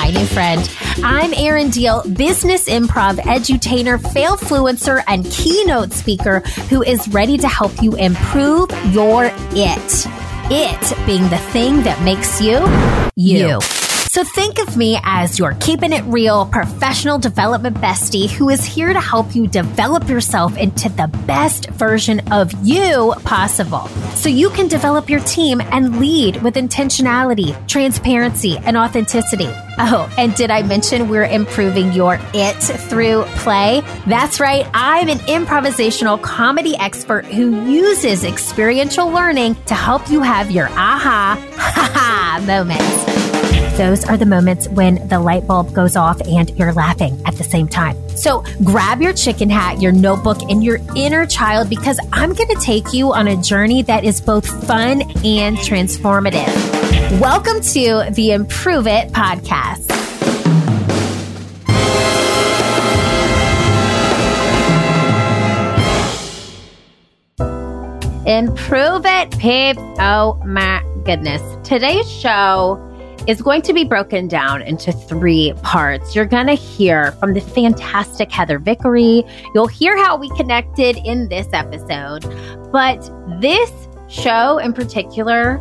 Hi, new friend. I'm Erin Diehl, business improv edutainer, fail fluencer, and keynote speaker who is ready to help you improve your it. It being the thing that makes you you. you. So think of me as your keeping it real professional development bestie who is here to help you develop yourself into the best version of you possible. So you can develop your team and lead with intentionality, transparency, and authenticity. Oh, and did I mention we're improving your it through play? That's right. I'm an improvisational comedy expert who uses experiential learning to help you have your aha, ha ha moments. Those are the moments when the light bulb goes off and you're laughing at the same time. So grab your chicken hat, your notebook, and your inner child because I'm going to take you on a journey that is both fun and transformative. Welcome to the Improve It podcast. Improve it, peeps. Oh my goodness. Today's show is going to be broken down into three parts. You're going to hear from the fantastic Heather Vickery. You'll hear how we connected in this episode. But this show in particular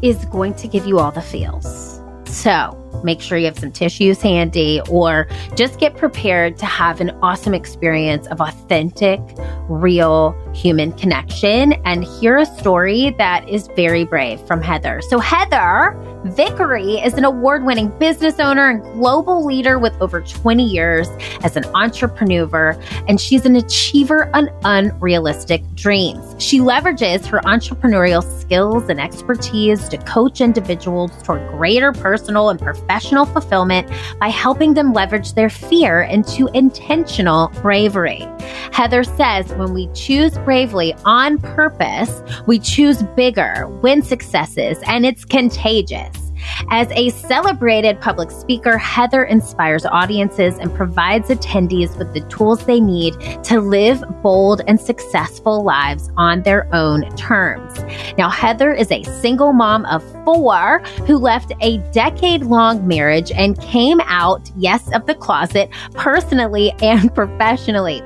is going to give you all the feels. So, Make sure you have some tissues handy or just get prepared to have an awesome experience of authentic, real human connection and hear a story that is very brave from Heather. So, Heather Vickery is an award winning business owner and global leader with over 20 years as an entrepreneur, and she's an achiever on unrealistic dreams. She leverages her entrepreneurial skills and expertise to coach individuals toward greater personal and professional fulfillment by helping them leverage their fear into intentional bravery. Heather says when we choose bravely on purpose, we choose bigger, win successes, and it's contagious. As a celebrated public speaker, Heather inspires audiences and provides attendees with the tools they need to live bold and successful lives on their own terms. Now, Heather is a single mom of four who left a decade long marriage and came out, yes, of the closet personally and professionally.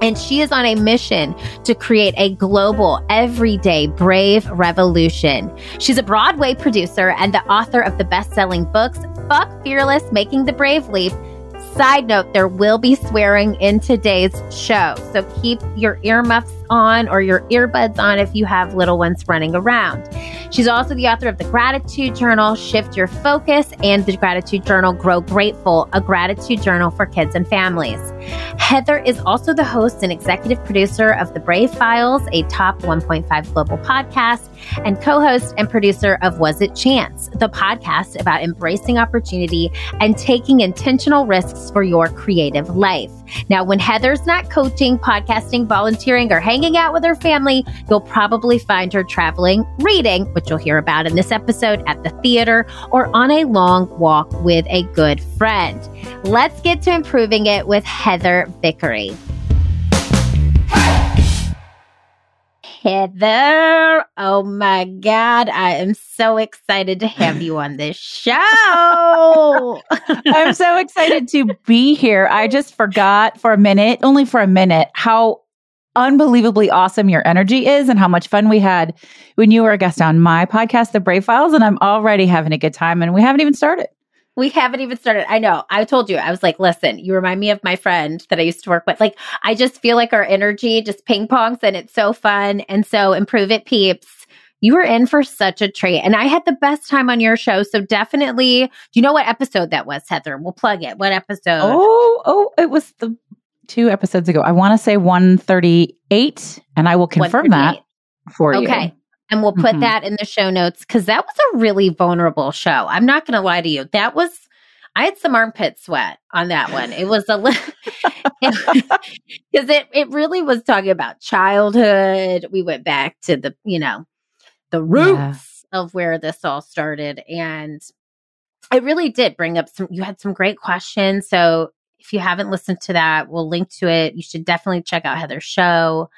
And she is on a mission to create a global, everyday, brave revolution. She's a Broadway producer and the author of the best selling books, Buck Fearless, Making the Brave Leap. Side note, there will be swearing in today's show. So keep your earmuffs on or your earbuds on if you have little ones running around. She's also the author of the Gratitude Journal, Shift Your Focus, and the Gratitude Journal, Grow Grateful, a gratitude journal for kids and families. Heather is also the host and executive producer of The Brave Files, a top 1.5 global podcast, and co host and producer of Was It Chance, the podcast about embracing opportunity and taking intentional risks for your creative life. Now, when Heather's not coaching, podcasting, volunteering, or hanging out with her family, you'll probably find her traveling, reading, which you'll hear about in this episode, at the theater, or on a long walk with a good friend. Let's get to improving it with Heather Vickery. Heather. Oh my God. I am so excited to have you on this show. I'm so excited to be here. I just forgot for a minute, only for a minute, how unbelievably awesome your energy is and how much fun we had when you were a guest on my podcast, The Brave Files. And I'm already having a good time and we haven't even started. We haven't even started. I know. I told you, I was like, listen, you remind me of my friend that I used to work with. Like, I just feel like our energy just ping pongs and it's so fun. And so, improve it, peeps. You were in for such a treat. And I had the best time on your show. So, definitely, do you know what episode that was, Heather? We'll plug it. What episode? Oh, oh, it was the two episodes ago. I want to say 138, and I will confirm that for okay. you. Okay. And we'll put mm-hmm. that in the show notes because that was a really vulnerable show. I'm not going to lie to you. That was, I had some armpit sweat on that one. It was a little, because it, it really was talking about childhood. We went back to the, you know, the roots yeah. of where this all started. And it really did bring up some, you had some great questions. So if you haven't listened to that, we'll link to it. You should definitely check out Heather's show.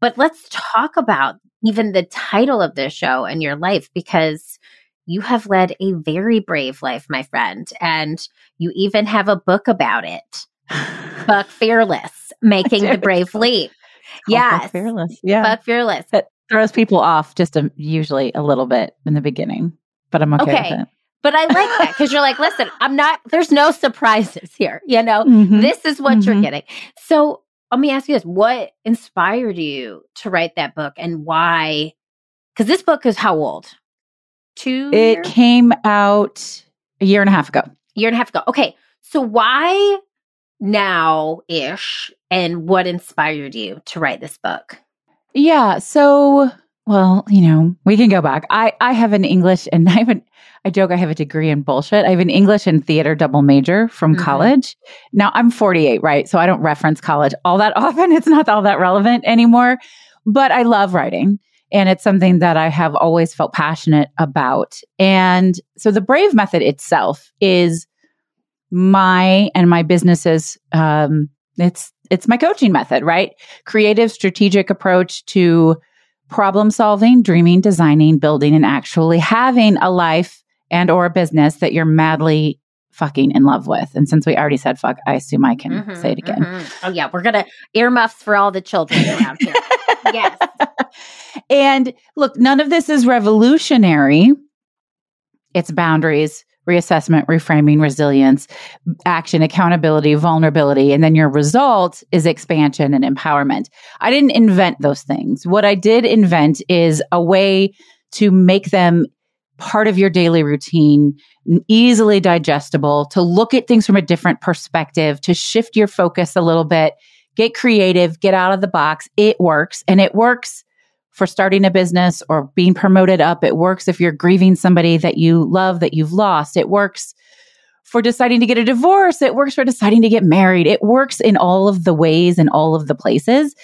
But let's talk about even the title of this show and your life because you have led a very brave life, my friend. And you even have a book about it. Buck Fearless, Making the Brave Leap. Yes. Fearless. Yeah. Buck Fearless. It throws people off just a, usually a little bit in the beginning, but I'm okay, Okay. with it. But I like that because you're like, listen, I'm not, there's no surprises here. You know, Mhm. this is what you're Mhm. getting. So let me ask you this what inspired you to write that book and why? Because this book is how old? Two It years? came out a year and a half ago. year and a half ago. Okay. So why now ish? And what inspired you to write this book? Yeah. So, well, you know, we can go back. I I have an English and I have an I joke I have a degree in bullshit. I have an English and theater double major from Mhm. college. Now I'm 48, right? So I don't reference college all that often. It's not all that relevant anymore. But I love writing. And it's something that I have always felt passionate about. And so the Brave Method itself is my and my business's um it's it's my coaching method, right? Creative strategic approach to problem solving, dreaming, designing, building and actually having a life and or a business that you're madly fucking in love with. And since we already said fuck, I assume I can Mhm, say it again. mhm. Oh, yeah. We're going to earmuffs for all the children around here. yes. and look, none of this is revolutionary. It's boundaries, reassessment, reframing, resilience, action, accountability, vulnerability. And then your result is expansion and empowerment. I didn't invent those things. What I did invent is a way to make them part of your daily routine, easily digestible, to look at things from a different perspective, to shift your focus a little bit, get creative, get out of the box. It works and it works for starting a business or being promoted up. It works if you're grieving somebody that you love that you've lost. It works for deciding to get a divorce. It works for deciding to get married. It works in all of the ways and all of the places.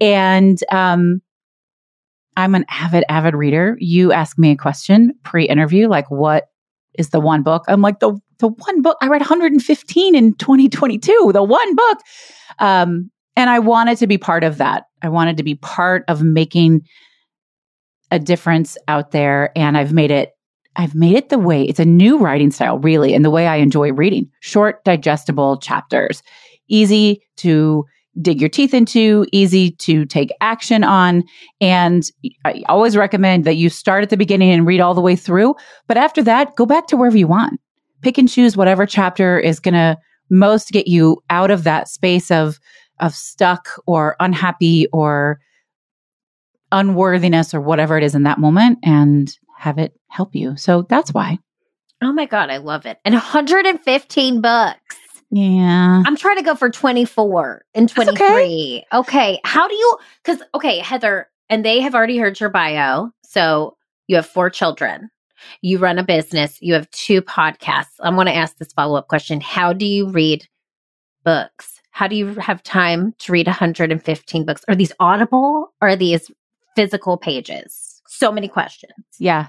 And um, I'm an avid, avid reader. You ask me a question pre-interview, like what is the one book? I'm like the the one book I read 115 in 2022. The one book, um, and I wanted to be part of that. I wanted to be part of making a difference out there, and I've made it. I've made it the way it's a new writing style, really, and the way I enjoy reading short, digestible chapters, easy to dig your teeth into, easy to take action on. And I always recommend that you start at the beginning and read all the way through. But after that, go back to wherever you want. Pick and choose whatever chapter is going to most get you out of that space of, of stuck or unhappy or unworthiness or whatever it is in that moment and have it help you. So that's why. Oh my God. I love it. And 115 bucks. Yeah. I'm trying to go for 24 and That's okay. 23. Okay. How do you, because, okay, Heather, and they have already heard your bio. So you have four children, you run a business, you have two podcasts. I want to ask this follow up question How do you read books? How do you have time to read 115 books? Are these audible or are these physical pages? So many questions. Yeah.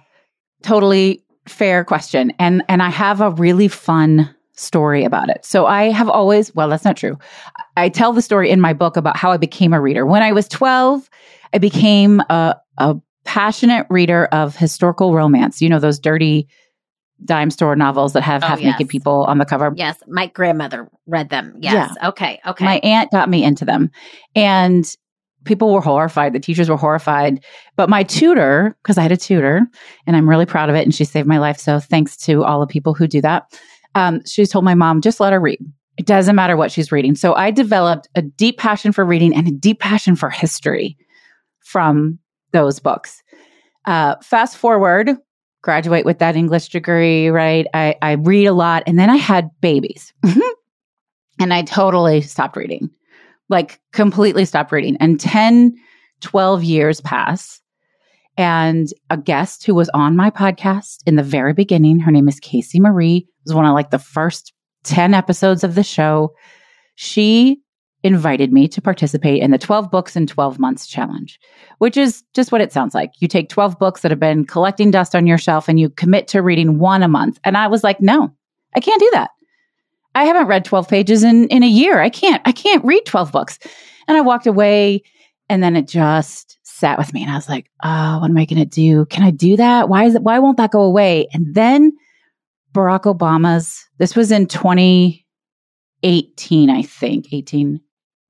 Totally fair question. And and I have a really fun story about it. So I have always, well, that's not true. I tell the story in my book about how I became a reader. When I was 12, I became a, a passionate reader of historical romance. You know, those dirty dime store novels that have Oh, half yes. naked people on the cover. Yes. My grandmother read them. Yes. Okay. Okay. My aunt got me into them. And people were horrified. The teachers were horrified. But my tutor, because I had a tutor and I'm really proud of it, and she saved my life. So thanks to all the people who do that. Um, she told my mom, just let her read. It doesn't matter what she's reading. So I developed a deep passion for reading and a deep passion for history from those books. Uh, fast forward, graduate with that English degree, right? I, I read a lot. And then I had babies. and I totally stopped reading, like completely stopped reading. And 10, 12 years pass. And a guest who was on my podcast in the very beginning, her name is Casey Marie, was one of like the first 10 episodes of the show. She invited me to participate in the 12 books in 12 months challenge, which is just what it sounds like. You take 12 books that have been collecting dust on your shelf and you commit to reading one a month. And I was like, no, I can't do that. I haven't read 12 pages in, in a year. I can't, I can't read 12 books. And I walked away and then it just sat with me and I was like, oh, what am I going to do? Can I do that? Why is it, why won't that go away? And then Barack Obama's, this was in 2018, I think, 18,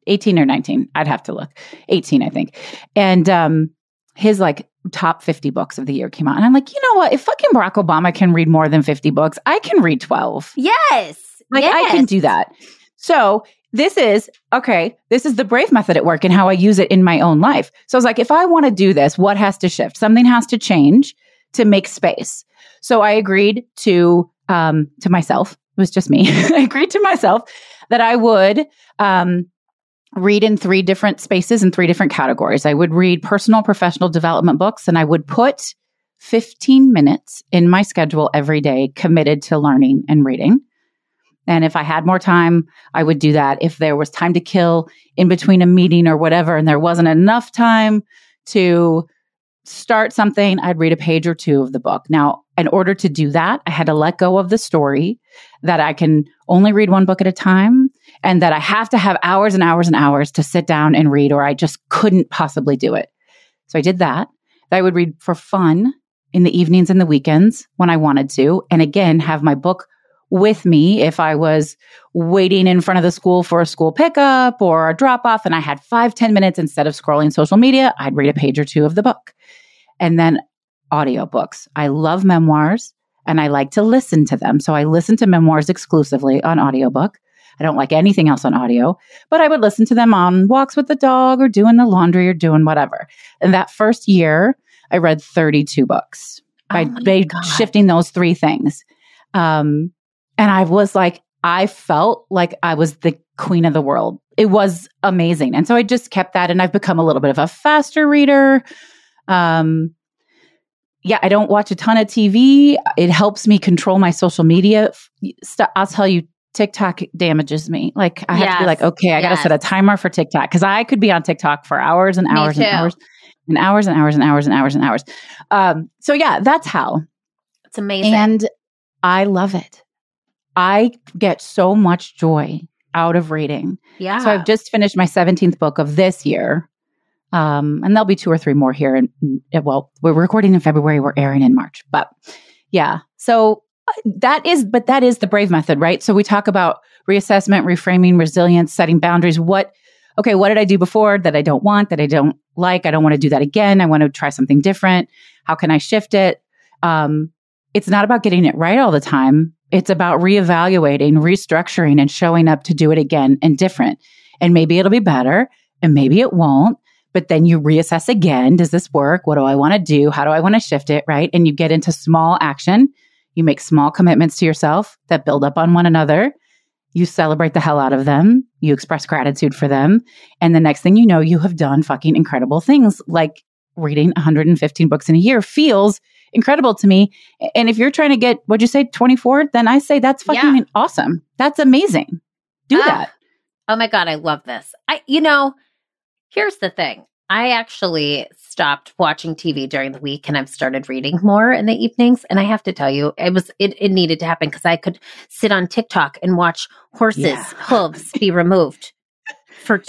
18 or 19. I'd have to look. 18, I think. And um, his like top 50 books of the year came out. And I'm like, you know what? If fucking Barack Obama can read more than 50 books, I can read 12. Yes. Like yes. I can do that. So this is okay. This is the brave method at work and how I use it in my own life. So I was like, if I want to do this, what has to shift? Something has to change to make space. So I agreed to um, to myself. It was just me. I agreed to myself that I would um, read in three different spaces in three different categories. I would read personal professional development books and I would put 15 minutes in my schedule every day committed to learning and reading. And if I had more time, I would do that. If there was time to kill in between a meeting or whatever, and there wasn't enough time to start something, I'd read a page or two of the book. Now, in order to do that, I had to let go of the story that I can only read one book at a time and that I have to have hours and hours and hours to sit down and read, or I just couldn't possibly do it. So I did that. I would read for fun in the evenings and the weekends when I wanted to. And again, have my book with me if I was waiting in front of the school for a school pickup or a drop off and I had five ten minutes instead of scrolling social media, I'd read a page or two of the book. And then audiobooks. I love memoirs and I like to listen to them. So I listen to memoirs exclusively on audiobook. I don't like anything else on audio, but I would listen to them on walks with the dog or doing the laundry or doing whatever. And that first year, I read 32 books by, Oh by shifting those three things. Um, and I was like, I felt like I was the queen of the world. It was amazing. And so I just kept that and I've become a little bit of a faster reader. Um, yeah, I don't watch a ton of TV. It helps me control my social media. St- I'll tell you, TikTok damages me. Like I have to be like, okay, I got to set a timer for TikTok because I could be on TikTok for hours and hours and hours and hours and hours and hours and hours and hours. Um, so yeah, that's how. It's amazing. And I love it. I get so much joy out of reading. yeah. So I've just finished my 17th book of this year. Um, and there'll be two or three more here. And well, we're recording in February, we're airing in March. But yeah. So uh, that is, but that is the brave method, right? So we talk about reassessment, reframing, resilience, setting boundaries. What, okay, what did I do before that I don't want, that I don't like? I don't want to do that again. I want to try something different. How can I shift it? Um, it's not about getting it right all the time. It's about reevaluating, restructuring, and showing up to do it again and different. And maybe it'll be better and maybe it won't. But then you reassess again. Does this work? What do I want to do? How do I want to shift it? Right. And you get into small action. You make small commitments to yourself that build up on one another. You celebrate the hell out of them. You express gratitude for them. And the next thing you know, you have done fucking incredible things like reading 115 books in a year feels incredible to me. And if you're trying to get, what'd you say, 24, then I say that's fucking Yeah. awesome. That's amazing. Do Ah, that. Oh my god, I love this. I you know, here's the thing. I actually stopped watching TV during the week and I've started reading more in the evenings and I have to tell you it was it, it needed to happen because I could sit on TikTok and watch horses Yeah. hooves be removed for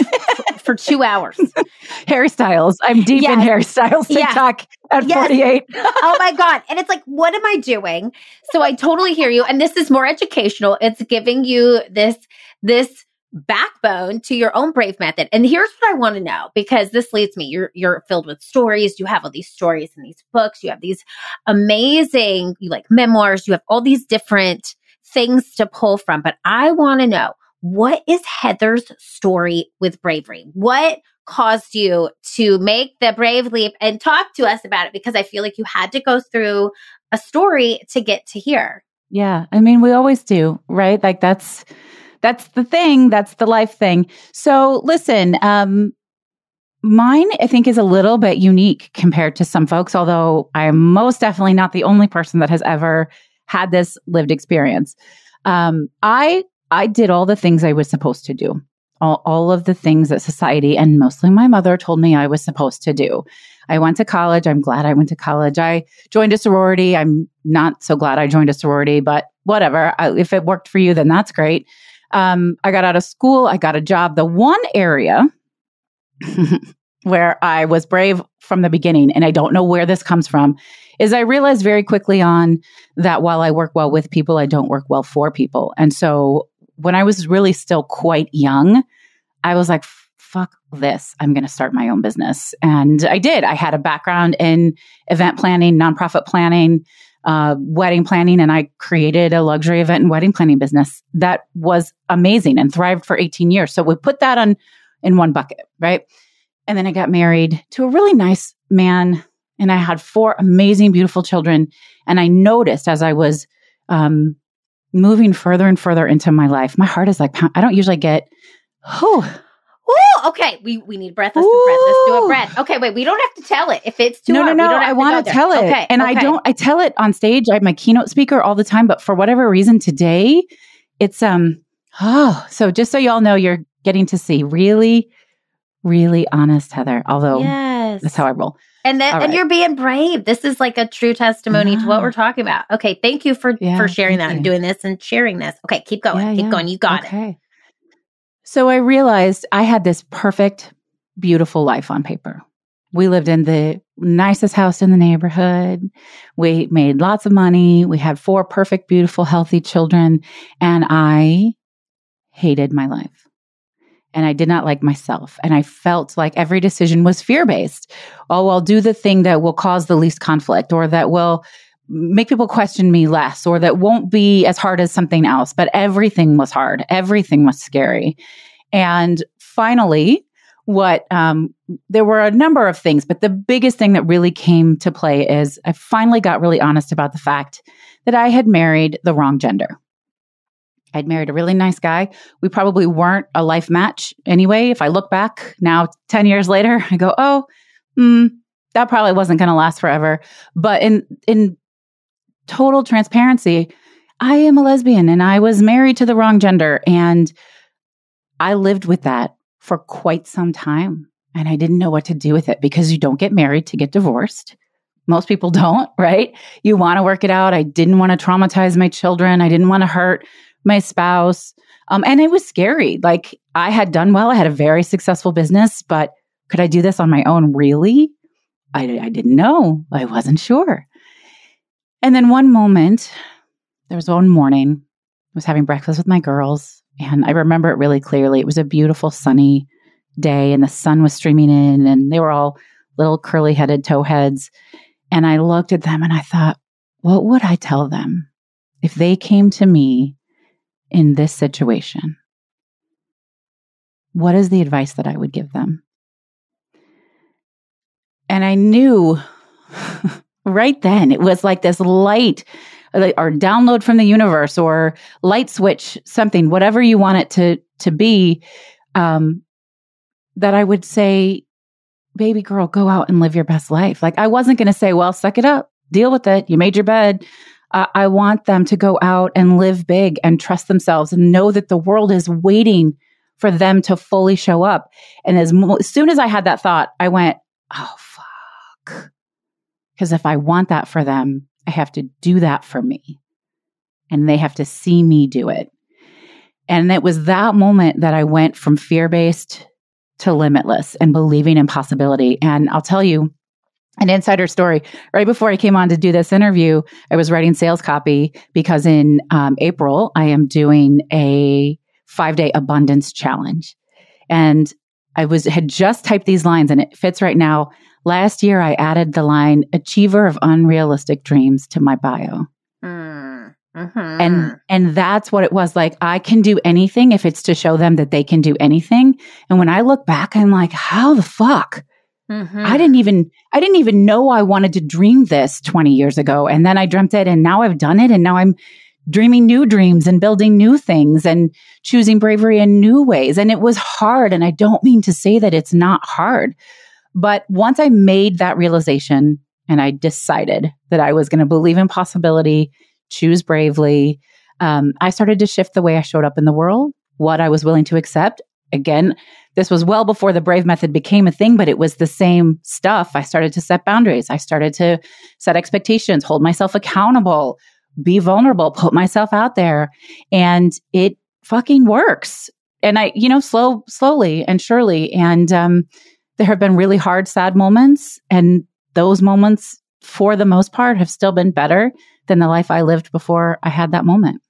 for, 2 hours. Hairstyles. I'm deep in Yes. hairstyles Yes. TikTok at Yes. 48. oh my god and it's like what am i doing so i totally hear you and this is more educational it's giving you this this backbone to your own brave method and here's what i want to know because this leads me you're you're filled with stories you have all these stories in these books you have these amazing you like memoirs you have all these different things to pull from but i want to know what is heather's story with bravery what caused you to make the brave leap and talk to us about it because I feel like you had to go through a story to get to here. Yeah. I mean, we always do, right? Like that's that's the thing, that's the life thing. So listen, um mine I think is a little bit unique compared to some folks, although I'm most definitely not the only person that has ever had this lived experience. Um I I did all the things I was supposed to do. All, all of the things that society and mostly my mother told me I was supposed to do. I went to college. I'm glad I went to college. I joined a sorority. I'm not so glad I joined a sorority, but whatever. I, if it worked for you, then that's great. Um, I got out of school. I got a job. The one area, where I was brave from the beginning, and I don't know where this comes from, is I realized very quickly on that while I work well with people, I don't work well for people. And so when I was really still quite young, I was like, fuck this. I'm going to start my own business. And I did. I had a background in event planning, nonprofit planning, uh, wedding planning, and I created a luxury event and wedding planning business that was amazing and thrived for 18 years. So we put that on in one bucket, right? And then I got married to a really nice man, and I had four amazing, beautiful children. And I noticed as I was um, moving further and further into my life, my heart is like, I don't usually get, oh, Ooh, okay. We we need breath. Let's do breath. Let's do a breath. Okay, wait. We don't have to tell it if it's too no, hard. No, no, I want to tell it. Okay, and okay. I don't. I tell it on stage. I'm my keynote speaker all the time, but for whatever reason today, it's um. Oh, so just so y'all know, you're getting to see really, really honest Heather. Although yes, that's how I roll. And then, and you're being brave. This is like a true testimony to what we're talking about. Okay, thank you for Yeah, for sharing that and doing this and sharing this. Okay, keep going. Yeah, keep yeah. going. You got it. So I realized I had this perfect, beautiful life on paper. We lived in the nicest house in the neighborhood. We made lots of money. We had four perfect, beautiful, healthy children. And I hated my life. And I did not like myself. And I felt like every decision was fear based. Oh, I'll do the thing that will cause the least conflict or that will make people question me less or that won't be as hard as something else. But everything was hard. Everything was scary. And finally, what um, there were a number of things, but the biggest thing that really came to play is I finally got really honest about the fact that I had married the wrong gender. I'd married a really nice guy. We probably weren't a life match anyway. If I look back now, 10 years later, I go, oh, mm, that probably wasn't going to last forever. But in, in total transparency, I am a lesbian and I was married to the wrong gender. And I lived with that for quite some time. And I didn't know what to do with it because you don't get married to get divorced. Most people don't, right? You want to work it out. I didn't want to traumatize my children. I didn't want to hurt my spouse. Um, and it was scary. Like I had done well. I had a very successful business, but could I do this on my own? Really? I, I didn't know. I wasn't sure. And then one moment, there was one morning, I was having breakfast with my girls, and I remember it really clearly. It was a beautiful sunny day, and the sun was streaming in, and they were all little curly headed towheads. And I looked at them and I thought, what would I tell them if they came to me in this situation? What is the advice that I would give them? And I knew right then it was like this light or download from the universe or light switch something whatever you want it to to be um that i would say baby girl go out and live your best life like i wasn't going to say well suck it up deal with it you made your bed uh, i want them to go out and live big and trust themselves and know that the world is waiting for them to fully show up and as, mo- as soon as i had that thought i went oh fuck because if I want that for them, I have to do that for me. And they have to see me do it. And it was that moment that I went from fear based to limitless and believing in possibility. And I'll tell you an insider story. Right before I came on to do this interview, I was writing sales copy because in um, April, I am doing a five day abundance challenge. And I was had just typed these lines and it fits right now. Last year, I added the line "achiever of unrealistic dreams" to my bio, Mm, mhm. and and that's what it was like. I can do anything if it's to show them that they can do anything. And when I look back, I'm like, how the fuck? Mhm. I didn't even I didn't even know I wanted to dream this 20 years ago, and then I dreamt it, and now I've done it, and now I'm dreaming new dreams and building new things and choosing bravery in new ways. And it was hard, and I don't mean to say that it's not hard. But once I made that realization and I decided that I was going to believe in possibility, choose bravely, um, I started to shift the way I showed up in the world, what I was willing to accept. Again, this was well before the brave method became a thing, but it was the same stuff. I started to set boundaries. I started to set expectations, hold myself accountable, be vulnerable, put myself out there. And it fucking works. And I, you know, slow, slowly and surely. And, um, there have been really hard, sad moments. And those moments, for the most part, have still been better than the life I lived before I had that moment.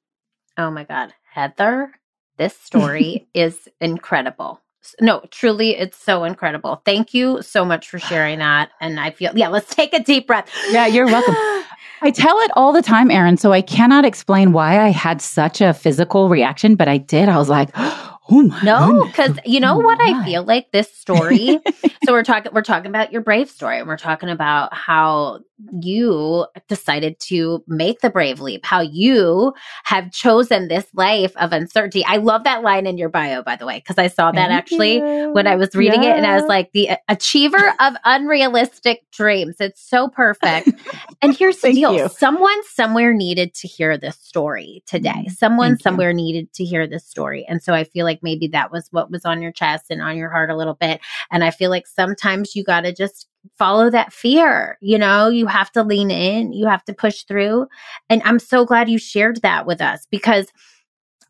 Oh my God. Heather, this story is incredible. No, truly, it's so incredible. Thank you so much for sharing that. And I feel, yeah, let's take a deep breath. Yeah, you're welcome. I tell it all the time, Erin. So I cannot explain why I had such a physical reaction, but I did. I was like, Oh my no, because you know oh what. I feel like this story. so we're talking we're talking about your brave story, and we're talking about how you decided to make the brave leap, how you have chosen this life of uncertainty. I love that line in your bio, by the way, because I saw that Thank actually you. when I was reading yeah. it, and I was like, the achiever of unrealistic dreams. It's so perfect. and here's the deal: you. someone somewhere needed to hear this story today. Mm, someone Thank somewhere you. needed to hear this story, and so I feel like maybe that was what was on your chest and on your heart a little bit. And I feel like sometimes you got to just follow that fear. You know, you have to lean in, you have to push through. And I'm so glad you shared that with us because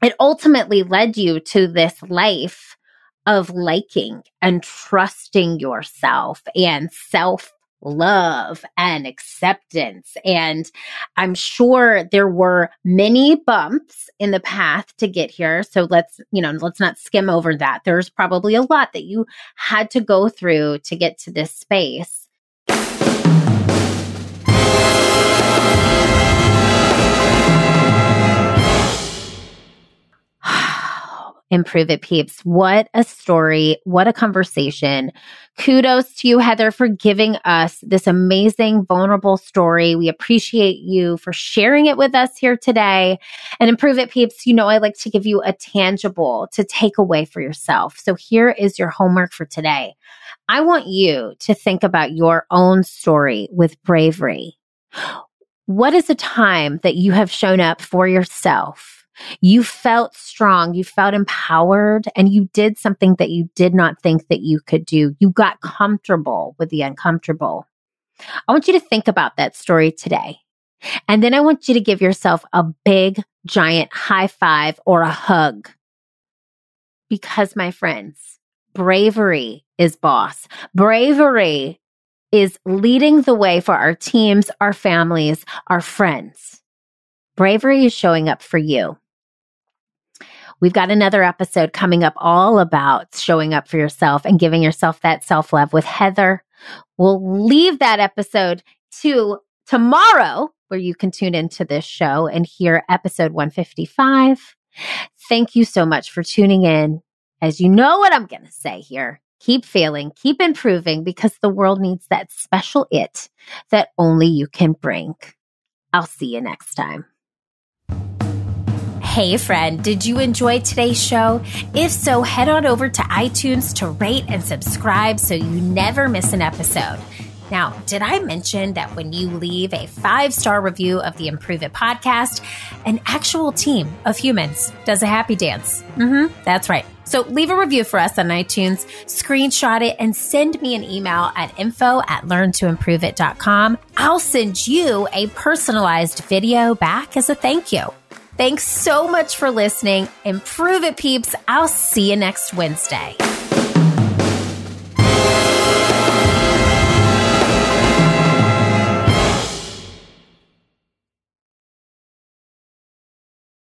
it ultimately led you to this life of liking and trusting yourself and self love and acceptance. And I'm sure there were many bumps in the path to get here. So let's, you know, let's not skim over that. There's probably a lot that you had to go through to get to this space. Improve it, peeps. What a story. What a conversation. Kudos to you, Heather, for giving us this amazing, vulnerable story. We appreciate you for sharing it with us here today. And Improve it, peeps, you know, I like to give you a tangible to take away for yourself. So here is your homework for today. I want you to think about your own story with bravery. What is a time that you have shown up for yourself? You felt strong, you felt empowered, and you did something that you did not think that you could do. You got comfortable with the uncomfortable. I want you to think about that story today. And then I want you to give yourself a big, giant high five or a hug. Because, my friends, bravery is boss. Bravery is leading the way for our teams, our families, our friends. Bravery is showing up for you. We've got another episode coming up all about showing up for yourself and giving yourself that self love with Heather. We'll leave that episode to tomorrow, where you can tune into this show and hear episode 155. Thank you so much for tuning in. As you know what I'm going to say here, keep failing, keep improving because the world needs that special it that only you can bring. I'll see you next time. Hey, friend, did you enjoy today's show? If so, head on over to iTunes to rate and subscribe so you never miss an episode. Now, did I mention that when you leave a five star review of the Improve It podcast, an actual team of humans does a happy dance? Mm-hmm, that's right. So leave a review for us on iTunes, screenshot it, and send me an email at info at learntoimproveit.com. I'll send you a personalized video back as a thank you. Thanks so much for listening. Improve it, peeps. I'll see you next Wednesday.